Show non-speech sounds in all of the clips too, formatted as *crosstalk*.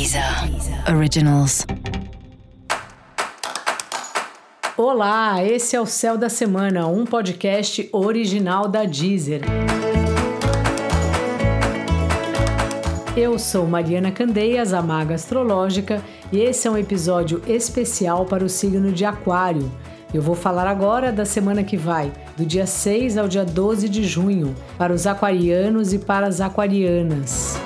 Deezer Originals. Olá, esse é o Céu da Semana, um podcast original da Deezer. Eu sou Mariana Candeias, a Maga Astrológica, e esse é um episódio especial para o signo de Aquário. Eu vou falar agora da semana que vai, do dia 6 ao dia 12 de junho, para os aquarianos e para as aquarianas.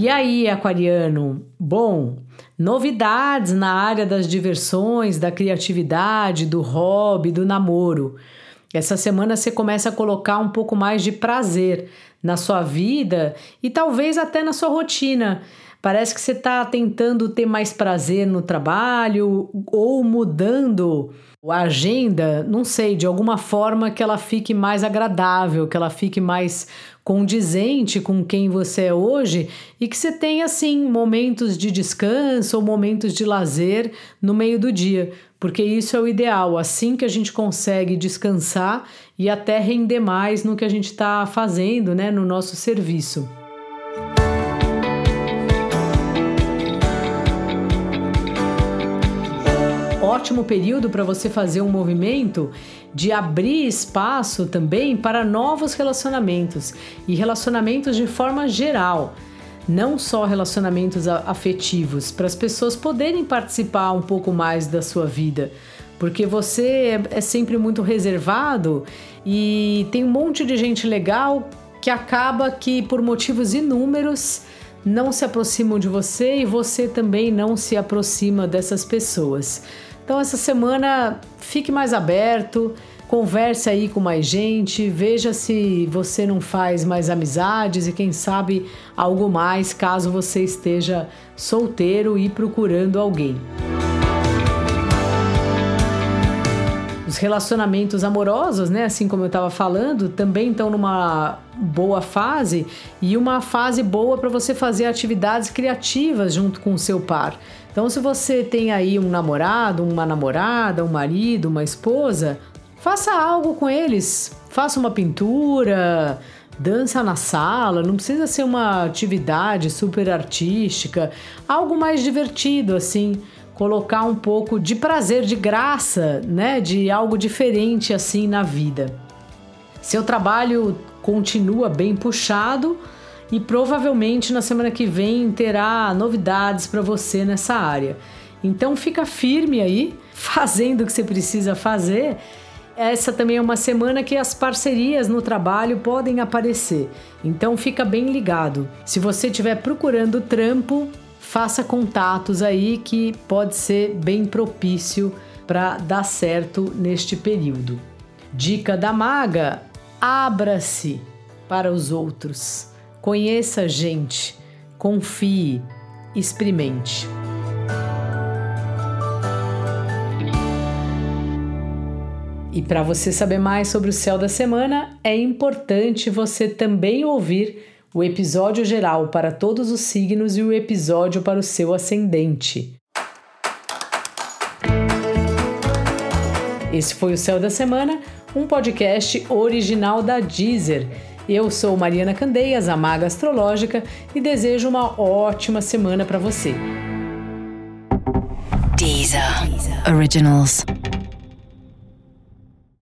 E aí, aquariano? Bom, novidades na área das diversões, da criatividade, do hobby, do namoro. Essa semana você começa a colocar um pouco mais de prazer na sua vida e talvez até na sua rotina. Parece que você está tentando ter mais prazer no trabalho ou mudando a agenda, não sei, de alguma forma que ela fique mais agradável, que ela fique mais condizente com quem você é hoje e que você tenha, assim, momentos de descanso ou momentos de lazer no meio do dia, porque isso é o ideal, assim que a gente consegue descansar e até render mais no que a gente está fazendo, né, no nosso serviço. Ótimo período para você fazer um movimento de abrir espaço também para novos relacionamentos e relacionamentos de forma geral, não só relacionamentos afetivos, para as pessoas poderem participar um pouco mais da sua vida. Porque você é sempre muito reservado e tem um monte de gente legal que acaba que por motivos inúmeros não se aproximam de você e você também não se aproxima dessas pessoas. Então, essa semana fique mais aberto, converse aí com mais gente, veja se você não faz mais amizades e quem sabe algo mais caso você esteja solteiro e procurando alguém. Os relacionamentos amorosos, né, assim como eu estava falando, também estão numa boa fase e uma fase boa para você fazer atividades criativas junto com o seu par. Então, se você tem aí um namorado, uma namorada, um marido, uma esposa, faça algo com eles. Faça uma pintura, dança na sala, não precisa ser uma atividade super artística, algo mais divertido assim, colocar um pouco de prazer, de graça, né, de algo diferente assim na vida. Seu trabalho continua bem puxado, e provavelmente na semana que vem terá novidades para você nessa área. Então fica firme aí, *laughs* fazendo o que você precisa fazer. Essa também é uma semana que as parcerias no trabalho podem aparecer. Então fica bem ligado. Se você estiver procurando trampo, faça contatos aí que pode ser bem propício para dar certo neste período. Dica da maga: abra-se para os outros. Conheça gente, confie, experimente. E para você saber mais sobre o céu da semana, é importante você também ouvir o episódio geral para todos os signos e o episódio para o seu ascendente. Esse foi o Céu da Semana, um podcast original da Deezer. Eu sou Mariana Candeias, a Maga Astrológica, e desejo uma ótima semana para você. Deezer. Originals.